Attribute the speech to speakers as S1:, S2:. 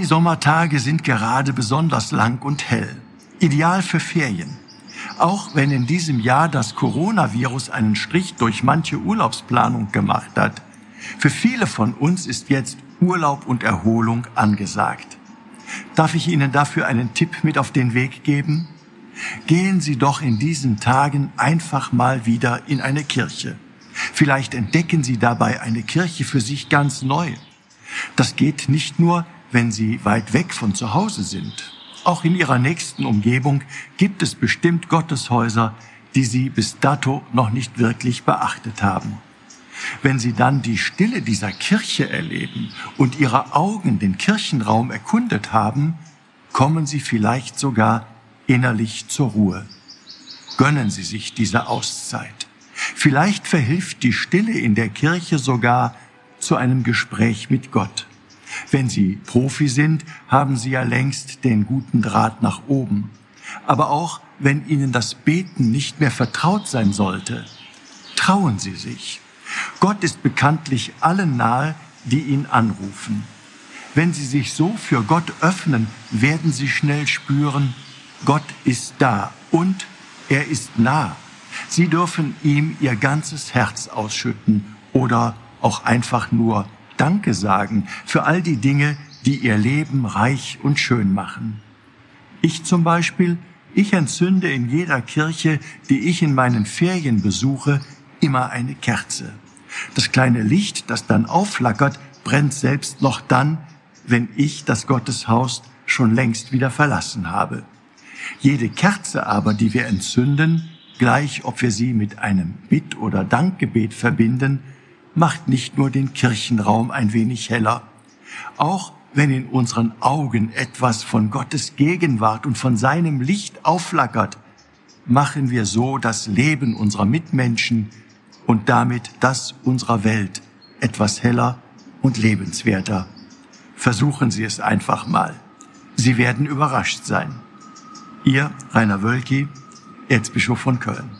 S1: Die Sommertage sind gerade besonders lang und hell. Ideal für Ferien. Auch wenn in diesem Jahr das Coronavirus einen Strich durch manche Urlaubsplanung gemacht hat. Für viele von uns ist jetzt Urlaub und Erholung angesagt. Darf ich Ihnen dafür einen Tipp mit auf den Weg geben? Gehen Sie doch in diesen Tagen einfach mal wieder in eine Kirche. Vielleicht entdecken Sie dabei eine Kirche für sich ganz neu. Das geht nicht nur, wenn Sie weit weg von zu Hause sind. Auch in Ihrer nächsten Umgebung gibt es bestimmt Gotteshäuser, die Sie bis dato noch nicht wirklich beachtet haben. Wenn Sie dann die Stille dieser Kirche erleben und Ihre Augen den Kirchenraum erkundet haben, kommen Sie vielleicht sogar innerlich zur Ruhe. Gönnen Sie sich diese Auszeit. Vielleicht verhilft die Stille in der Kirche sogar zu einem Gespräch mit Gott. Wenn Sie Profi sind, haben Sie ja längst den guten Draht nach oben. Aber auch wenn Ihnen das Beten nicht mehr vertraut sein sollte, trauen Sie sich. Gott ist bekanntlich allen nahe, die ihn anrufen. Wenn Sie sich so für Gott öffnen, werden Sie schnell spüren, Gott ist da und er ist nah. Sie dürfen ihm Ihr ganzes Herz ausschütten oder auch einfach nur Danke sagen für all die Dinge, die Ihr Leben reich und schön machen. Ich zum Beispiel, ich entzünde in jeder Kirche, die ich in meinen Ferien besuche, immer eine Kerze. Das kleine Licht, das dann aufflackert, brennt selbst noch dann, wenn ich das Gotteshaus schon längst wieder verlassen habe. Jede Kerze aber, die wir entzünden, gleich ob wir sie mit einem Bitt- oder Dankgebet verbinden, macht nicht nur den Kirchenraum ein wenig heller. Auch wenn in unseren Augen etwas von Gottes Gegenwart und von seinem Licht aufflackert, machen wir so das Leben unserer Mitmenschen und damit das unserer Welt etwas heller und lebenswerter. Versuchen Sie es einfach mal. Sie werden überrascht sein. Ihr Rainer Wölki, Erzbischof von Köln.